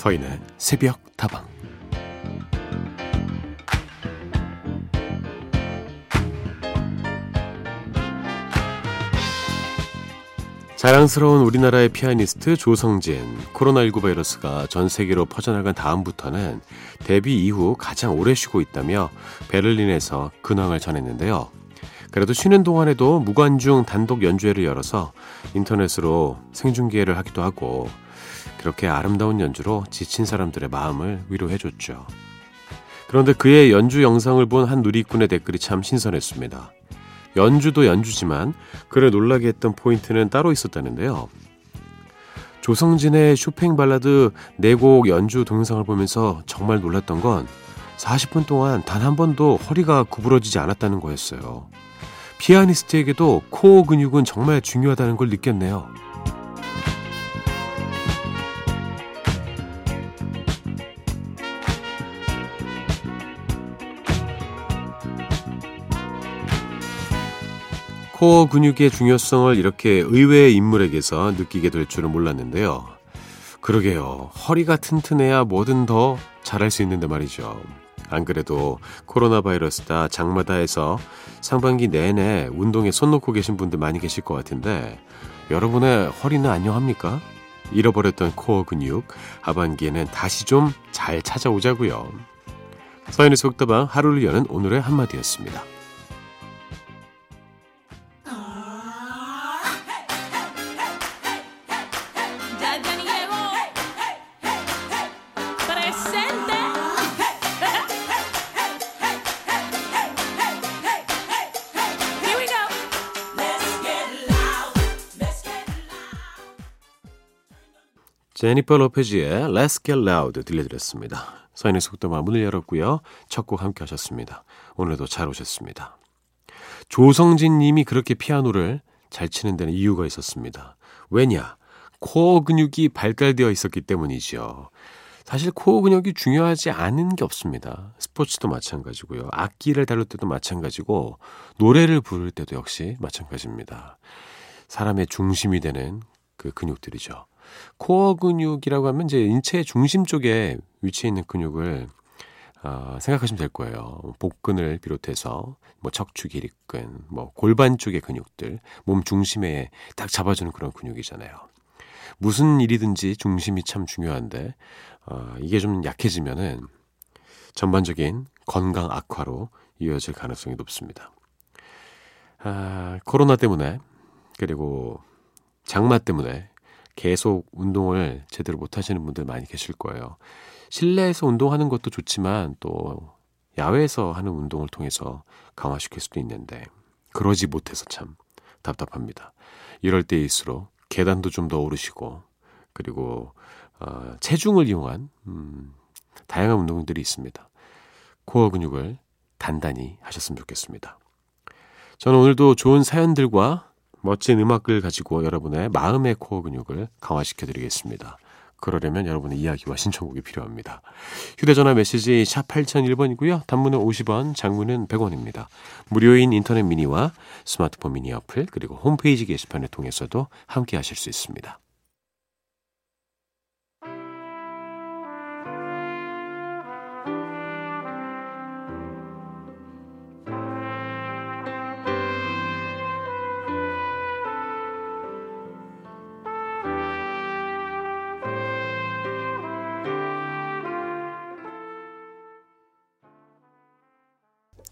서인의 새벽 다방 자랑스러운 우리나라의 피아니스트 조성진. 코로나19 바이러스가 전 세계로 퍼져나간 다음부터는 데뷔 이후 가장 오래 쉬고 있다며 베를린에서 근황을 전했는데요. 그래도 쉬는 동안에도 무관중 단독 연주회를 열어서 인터넷으로 생중계를 하기도 하고 그렇게 아름다운 연주로 지친 사람들의 마음을 위로해줬죠. 그런데 그의 연주 영상을 본 한 누리꾼의 댓글이 참 신선했습니다. 연주도 연주지만 그를 놀라게 했던 포인트는 따로 있었다는데요. 조성진의 쇼팽 발라드 4곡 연주 동영상을 보면서 정말 놀랐던 건 40분 동안 단 한 번도 허리가 구부러지지 않았다는 거였어요. 피아니스트에게도 코어 근육은 정말 중요하다는 걸 느꼈네요. 코어 근육의 중요성을 이렇게 의외의 인물에게서 느끼게 될 줄은 몰랐는데요. 그러게요. 허리가 튼튼해야 뭐든 더 잘할 수 있는데 말이죠. 안 그래도 코로나 바이러스다 장마다 해서 상반기 내내 운동에 손 놓고 계신 분들 많이 계실 것 같은데 여러분의 허리는 안녕합니까? 잃어버렸던 코어 근육 하반기에는 다시 좀 잘 찾아오자고요. 서인의 속다방 하루를 여는 오늘의 한마디였습니다. 제니퍼 로페즈의 Let's Get Loud 들려드렸습니다. 서인의 속도만 문을 열었고요. 첫 곡 함께 하셨습니다. 오늘도 잘 오셨습니다. 조성진 님이 그렇게 피아노를 잘 치는 데는 이유가 있었습니다. 왜냐? 코어 근육이 발달되어 있었기 때문이죠. 사실 코어 근육이 중요하지 않은 게 없습니다. 스포츠도 마찬가지고요. 악기를 다룰 때도 마찬가지고 노래를 부를 때도 역시 마찬가지입니다. 사람의 중심이 되는 그 근육들이죠. 코어 근육이라고 하면 이제 인체의 중심 쪽에 위치해 있는 근육을 어, 생각하시면 될 거예요. 복근을 비롯해서 뭐 척추 기립근, 뭐 골반 쪽의 근육들, 몸 중심에 딱 잡아주는 그런 근육이잖아요. 무슨 일이든지 중심이 참 중요한데 어, 이게 좀 약해지면은 전반적인 건강 악화로 이어질 가능성이 높습니다. 아, 코로나 때문에 그리고 장마 때문에 계속 운동을 제대로 못 하시는 분들 많이 계실 거예요. 실내에서 운동하는 것도 좋지만 또 야외에서 하는 운동을 통해서 강화시킬 수도 있는데 그러지 못해서 참 답답합니다. 이럴 때일수록 계단도 좀 더 오르시고 그리고 어, 체중을 이용한 음, 다양한 운동들이 있습니다. 코어 근육을 단단히 하셨으면 좋겠습니다. 저는 오늘도 좋은 사연들과 멋진 음악을 가지고 여러분의 마음의 코어 근육을 강화시켜 드리겠습니다. 그러려면 여러분의 이야기와 신청곡이 필요합니다. 휴대전화 메시지 샵 8001번이고요. 단문은 50원, 장문은 100원입니다. 무료인 인터넷 미니와 스마트폰 미니 어플 그리고 홈페이지 게시판을 통해서도 함께 하실 수 있습니다.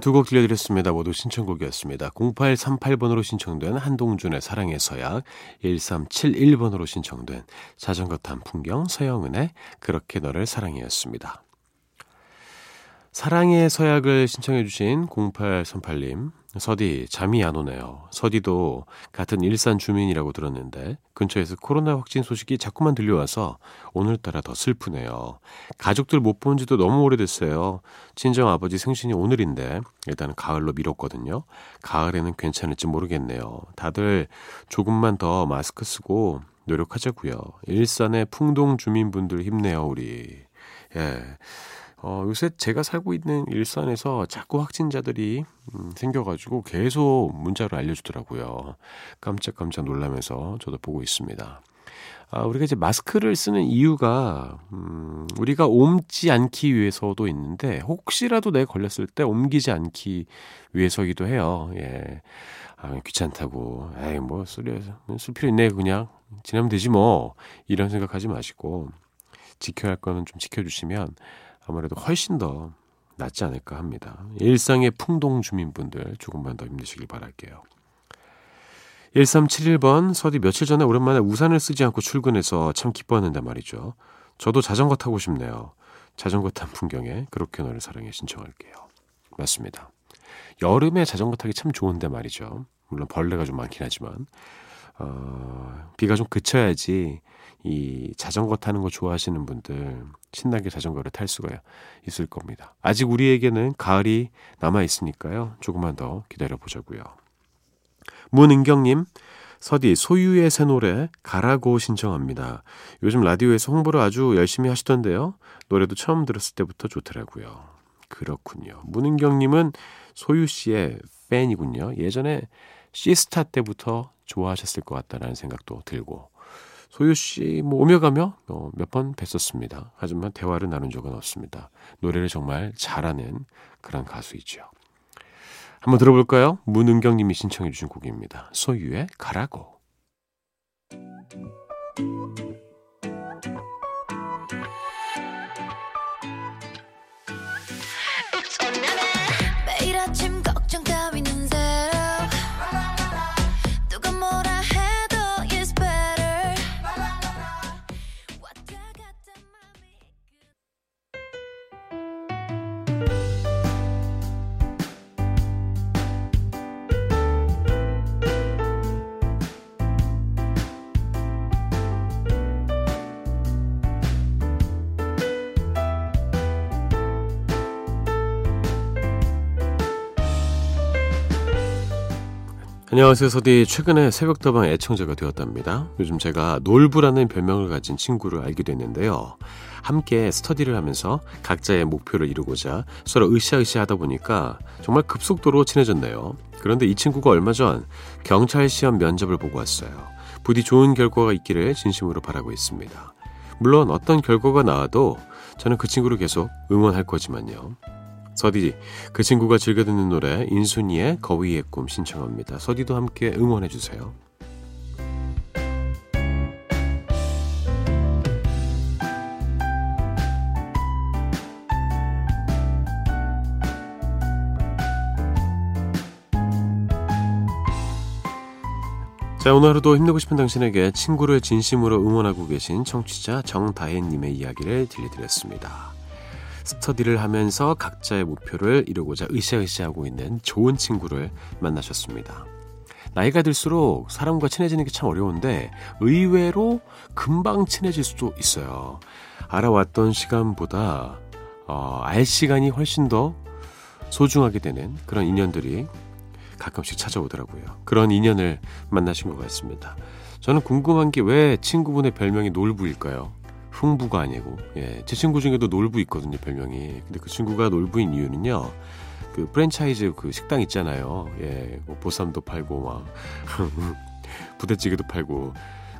두 곡 들려드렸습니다. 모두 신청곡이었습니다. 0838번으로 신청된 한동준의 사랑의 서약, 1371번으로 신청된 자전거 탄 풍경 서영은의 그렇게 너를 사랑해였습니다. 사랑의 서약을 신청해 주신 0838님, 서디 잠이 안 오네요. 서디도 같은 일산 주민이라고 들었는데 근처에서 코로나 확진 소식이 자꾸만 들려와서 오늘따라 더 슬프네요. 가족들 못 본 지도 너무 오래됐어요. 친정 아버지 생신이 오늘인데 일단은 가을로 미뤘거든요. 가을에는 괜찮을지 모르겠네요. 다들 조금만 더 마스크 쓰고 노력하자고요. 일산의 풍동 주민분들 힘내요, 우리. 예. 어, 요새 제가 살고 있는 일산에서 자꾸 확진자들이 음, 생겨가지고 계속 문자로 알려주더라고요. 깜짝깜짝 놀라면서 저도 보고 있습니다. 아, 우리가 이제 마스크를 쓰는 이유가, 음, 우리가 옮지 않기 위해서도 있는데, 혹시라도 내 걸렸을 때 옮기지 않기 위해서기도 해요. 예. 아, 귀찮다고. 에이, 뭐, 쓸, 쓸 필요 있네. 그냥. 지나면 되지 뭐. 이런 생각하지 마시고, 지켜야 할 거는 좀 지켜주시면 아무래도 훨씬 더 낫지 않을까 합니다. 일상의 풍동 주민분들 조금만 더 힘내시길 바랄게요. 1371번 서디 며칠 전에 오랜만에 우산을 쓰지 않고 출근해서 참 기뻐하는데 말이죠. 저도 자전거 타고 싶네요. 자전거 탄 풍경에 그렇게 너를 사랑해 신청할게요. 맞습니다. 여름에 자전거 타기 참 좋은데 말이죠. 물론 벌레가 좀 많긴 하지만 어, 비가 좀 그쳐야지 이 자전거 타는 거 좋아하시는 분들 신나게 자전거를 탈 수가 있을 겁니다. 아직 우리에게는 가을이 남아 있으니까요. 조금만 더 기다려 보자고요. 문은경님, 서디 소유의 새 노래 가라고 신청합니다. 요즘 라디오에서 홍보를 아주 열심히 하시던데요. 노래도 처음 들었을 때부터 좋더라고요. 그렇군요. 문은경님은 소유 씨의 팬이군요. 예전에 시스타 때부터 좋아하셨을 것 같다라는 생각도 들고 소유 씨 뭐 오며 가며 어, 몇 번 뵀었습니다. 하지만 대화를 나눈 적은 없습니다. 노래를 정말 잘하는 그런 가수이죠. 한번 들어볼까요? 문은경님이 신청해 주신 곡입니다. 소유의 가라고. 안녕하세요, 서디. 최근에 새벽다방 애청자가 되었답니다. 요즘 제가 놀부라는 별명을 가진 친구를 알게 됐는데요. 함께 스터디를 하면서 각자의 목표를 이루고자 서로 으쌰으쌰 하다 보니까 정말 급속도로 친해졌네요. 그런데 이 친구가 얼마 전 경찰 시험 면접을 보고 왔어요. 부디 좋은 결과가 있기를 진심으로 바라고 있습니다. 물론 어떤 결과가 나와도 저는 그 친구를 계속 응원할 거지만요. 서디, 그 친구가 즐겨 듣는 노래 인순이의 거위의 꿈 신청합니다. 서디도 함께 응원해 주세요. 자, 오늘 하루도 힘내고 싶은 당신에게 친구를 진심으로 응원하고 계신 청취자 정다혜님의 이야기를 들려드렸습니다. 스터디를 하면서 각자의 목표를 이루고자 으쌰으쌰하고 있는 좋은 친구를 만나셨습니다. 나이가 들수록 사람과 친해지는 게 참 어려운데 의외로 금방 친해질 수도 있어요. 알아왔던 시간보다 어, 알 시간이 훨씬 더 소중하게 되는 그런 인연들이 가끔씩 찾아오더라고요. 그런 인연을 만나신 것 같습니다. 저는 궁금한 게 왜 친구분의 별명이 놀부일까요? 흥부가 아니고. 예, 제 친구 중에도 놀부 있거든요 별명이. 근데 그 친구가 놀부인 이유는요 그 프랜차이즈 그 식당 있잖아요. 예, 뭐 보쌈도 팔고 막 부대찌개도 팔고.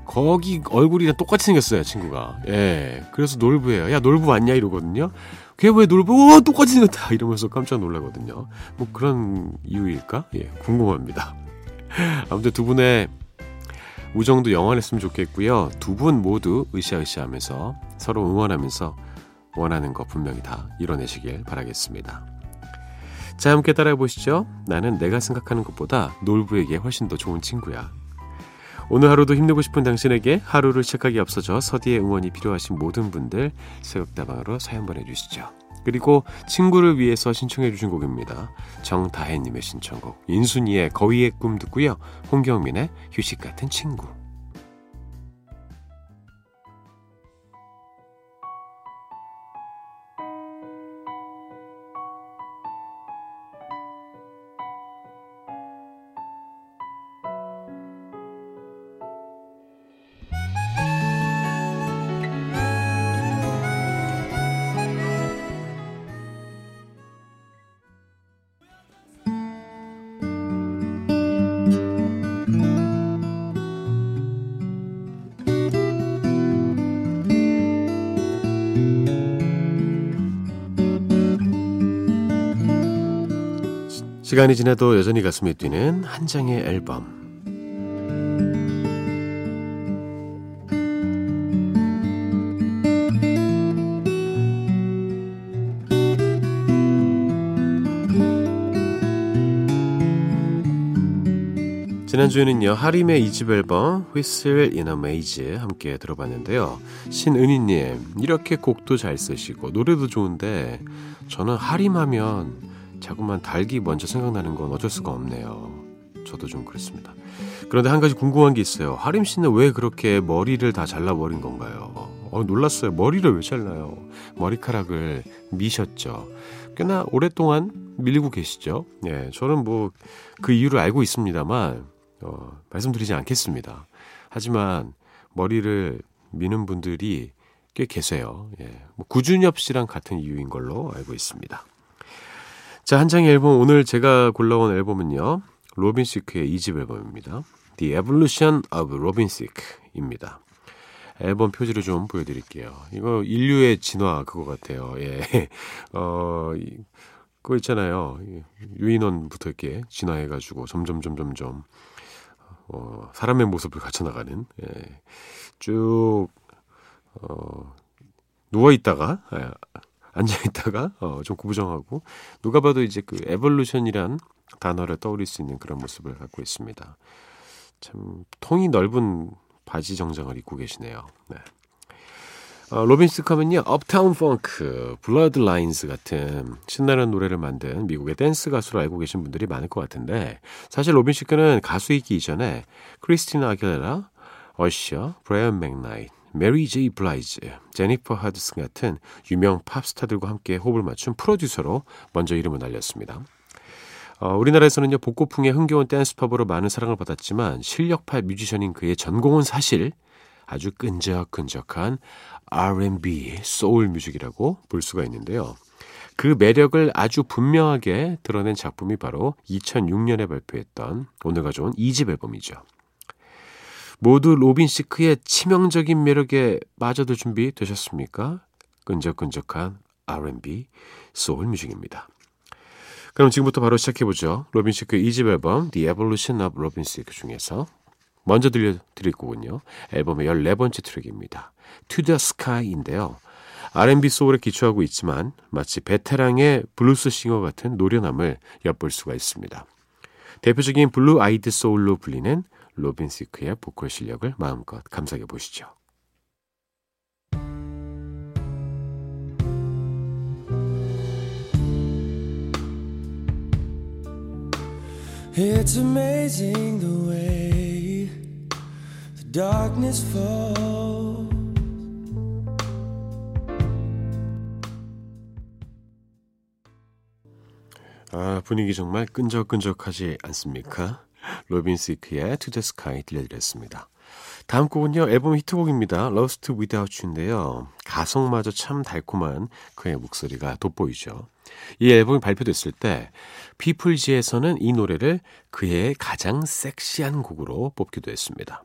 거기 얼굴이랑 똑같이 생겼어요 친구가. 예 그래서 놀부예요 야 놀부 왔냐? 이러거든요 걔왜 놀부 어 똑같이 생겼다. 이러면서 깜짝 놀라거든요. 뭐 그런 이유일까? 예 궁금합니다. 아무튼 두 분의 우정도 영원했으면 좋겠고요. 두 분 모두 으쌰으쌰하면서 서로 응원하면서 원하는 거 분명히 다 이뤄내시길 바라겠습니다. 자, 함께 따라해 보시죠. 나는 내가 생각하는 것보다 놀부에게 훨씬 더 좋은 친구야. 오늘 하루도 힘내고 싶은 당신에게 하루를 시작하기 앞서서 서디의 응원이 필요하신 모든 분들 새벽다방으로 사연 보내주시죠. 그리고 친구를 위해서 신청해 주신 곡입니다. 정다혜님의 신청곡 인순이의 거위의 꿈 듣고요. 홍경민의 휴식 같은 친구 시간이 지나도 여전히 가슴이 뛰는 한 장의 앨범. 지난주에는요 하림의 이집 앨범 Whistle in a Maze 함께 들어봤는데요 신은희님 이렇게 곡도 잘 쓰시고 노래도 좋은데 저는 하림하면 자꾸만 닭이 먼저 생각나는 건 어쩔 수가 없네요. 저도 좀 그렇습니다. 그런데 한 가지 궁금한 게 있어요. 하림 씨는 왜 그렇게 머리를 다 잘라버린 건가요? 어, 놀랐어요. 머리를 왜 잘라요? 머리카락을 미셨죠. 꽤나 오랫동안 밀고 계시죠. 예, 저는 뭐 그 이유를 알고 있습니다만, 어, 말씀드리지 않겠습니다. 하지만 머리를 미는 분들이 꽤 계세요. 예, 뭐 구준엽 씨랑 같은 이유인 걸로 알고 있습니다. 자, 한 장의 앨범 오늘 제가 골라온 앨범은요. 로빈 시크의 2집 앨범입니다. The Evolution of Robin Thicke입니다. 앨범 표지를 좀 보여드릴게요. 이거 인류의 진화 그거 같아요. 예. 어, 그거 있잖아요. 유인원부터 이렇게 진화해가지고 점점, 점점, 점, 어, 사람의 모습을 갖춰나가는, 예. 쭉, 어, 누워있다가, 예. 앉아있다가 어, 좀 구부정하고 누가 봐도 이제 그 evolution이란 단어를 떠올릴 수 있는 그런 모습을 갖고 있습니다. 참 통이 넓은 바지 정장을 입고 계시네요. 네. 어, 로빈 시크 하면요, Uptown Funk, Blurred Lines 같은 신나는 노래를 만든 미국의 댄스 가수로 알고 계신 분들이 많을 것 같은데, 사실 로빈 시크는 가수이기 이전에 크리스티나 아길레라, 어셔, 브라이언 맥나잇, 메리 제이 블라이지, 제니퍼 허드슨 같은 유명 팝스타들과 함께 호흡을 맞춘 프로듀서로 먼저 이름을 날렸습니다. 어, 우리나라에서는요 복고풍의 흥겨운 댄스 팝으로 많은 사랑을 받았지만 실력파 뮤지션인 그의 전공은 사실 아주 끈적끈적한 R&B, 소울 뮤직이라고 볼 수가 있는데요. 그 매력을 아주 분명하게 드러낸 작품이 바로 2006년에 발표했던 오늘 가져온 2집 앨범이죠. 모두 로빈 시크의 치명적인 매력에 빠져들 준비 되셨습니까? 끈적끈적한 R&B, 소울 뮤직입니다. 그럼 지금부터 바로 시작해보죠. 로빈 시크의 2집 앨범 The Evolution of Robin Thicke 중에서 먼저 들려드릴 곡은요. 앨범의 14번째 트랙입니다. To the Sky인데요. R&B 소울에 기초하고 있지만 마치 베테랑의 블루스 singer 같은 노련함을 엿볼 수가 있습니다. 대표적인 blue-eyed soul로 불리는 로빈 시크의 보컬 실력을 마음껏 감상해 보시죠. It's amazing the way the darkness falls. 아, 분위기 정말 끈적끈적하지 않습니까? 로빈 시크의 To the Sky 들려드렸습니다. 다음 곡은요, 앨범 히트곡입니다. Lost Without You인데요. 가성마저 참 달콤한 그의 목소리가 돋보이죠. 이 앨범이 발표됐을 때, 피플지에서는 이 노래를 그의 가장 섹시한 곡으로 뽑기도 했습니다.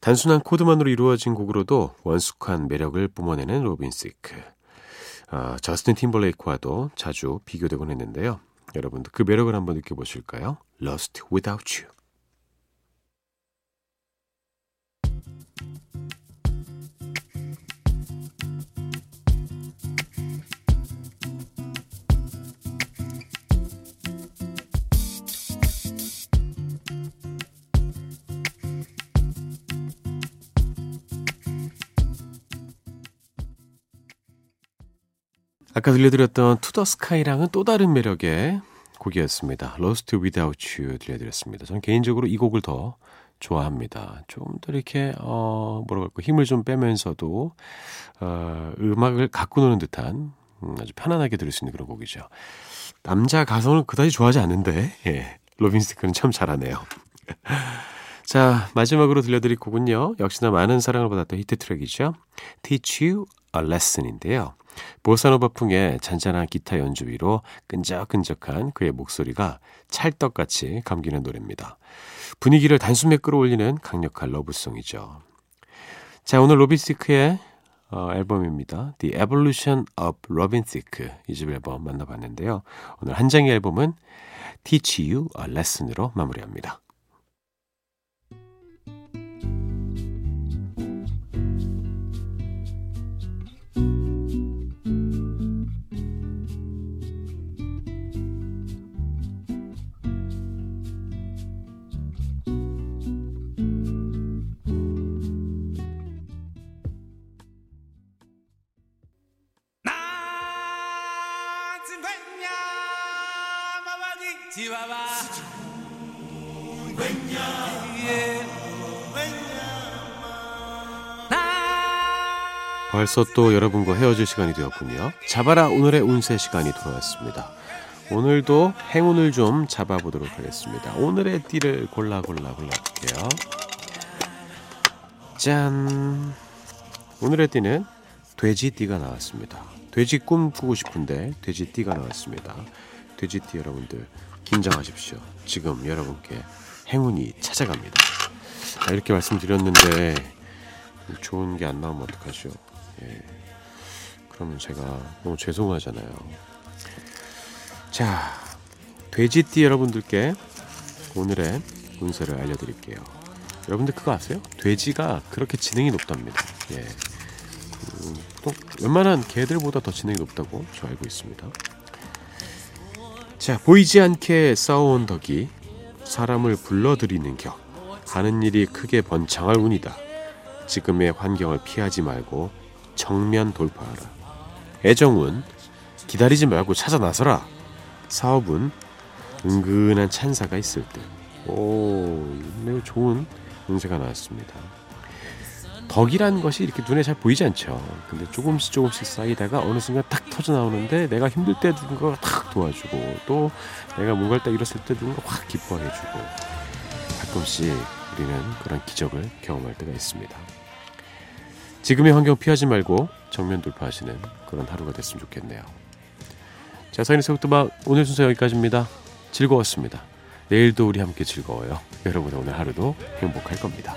단순한 코드만으로 이루어진 곡으로도 원숙한 매력을 뿜어내는 로빈 시크. 어, 저스틴 팀벌레이크와도 자주 비교되곤 했는데요. 여러분도 그 매력을 한번 느껴보실까요? Lost Without You. 아까 들려드렸던 To the Sky랑은 또 다른 매력의 곡이었습니다. Lost Without You 들려드렸습니다. 저는 개인적으로 이 곡을 더 좋아합니다. 좀 더 이렇게 어 뭐라고 할까 힘을 좀 빼면서도 어 음악을 갖고 노는 듯한 음, 아주 편안하게 들을 수 있는 그런 곡이죠. 남자 가성을 그다지 좋아하지 않는데 예. 로빈 시크는 참 잘하네요. 자 마지막으로 들려드릴 곡은요. 역시나 많은 사랑을 받았던 히트 트랙이죠. Teach You a Lesson인데요. 보사노바풍의 잔잔한 기타 연주 위로 끈적끈적한 그의 목소리가 찰떡같이 감기는 노래입니다. 분위기를 단숨에 끌어올리는 강력한 러브송이죠. 자, 오늘 로빈시크의 어, 앨범입니다. The Evolution of Robin Thicke 2집 앨범 만나봤는데요. 오늘 한 장의 앨범은 Teach You a Lesson으로 마무리합니다. 벌써 또 여러분과 헤어질 시간이 되었군요. 잡아라 오늘의 운세 시간이 돌아왔습니다. 오늘도 행운을 좀 잡아보도록 하겠습니다. 오늘의 띠를 골라 골라 골라 볼게요. 짠! 오늘의 띠는 돼지띠가 나왔습니다. 돼지 꿈꾸고 싶은데 돼지띠가 나왔습니다. 돼지띠 여러분들 긴장하십시오. 지금 여러분께 행운이 찾아갑니다. 이렇게 말씀드렸는데 좋은 게 안 나오면 어떡하죠? 예. 그러면 제가 너무 죄송하잖아요. 자, 돼지띠 여러분들께 오늘의 운세를 알려드릴게요. 여러분들 그거 아세요? 돼지가 그렇게 지능이 높답니다. 예. 음, 또 웬만한 개들보다 더 지능이 높다고 저 알고 있습니다. 자, 보이지 않게 싸워온 덕이 사람을 불러들이는 격. 하는 일이 크게 번창할 운이다. 지금의 환경을 피하지 말고 정면 돌파하라. 애정은 기다리지 말고 찾아 나서라. 사업은 은근한 찬사가 있을 때. 오, 매우 좋은 운세가 나왔습니다. 덕이라는 것이 이렇게 눈에 잘 보이지 않죠. 근데 조금씩 조금씩 쌓이다가 어느 순간 탁 터져 나오는데 내가 힘들 때 누군가가 탁 도와주고 또 내가 뭔가를 딱 잃었을 때 누군가 확 기뻐해주고 가끔씩 우리는 그런 기적을 경험할 때가 있습니다. 지금의 환경 피하지 말고 정면 돌파하시는 그런 하루가 됐으면 좋겠네요. 자, 서인의 속도막 오늘 순서 여기까지입니다. 즐거웠습니다. 내일도 우리 함께 즐거워요. 여러분의 오늘 하루도 행복할 겁니다.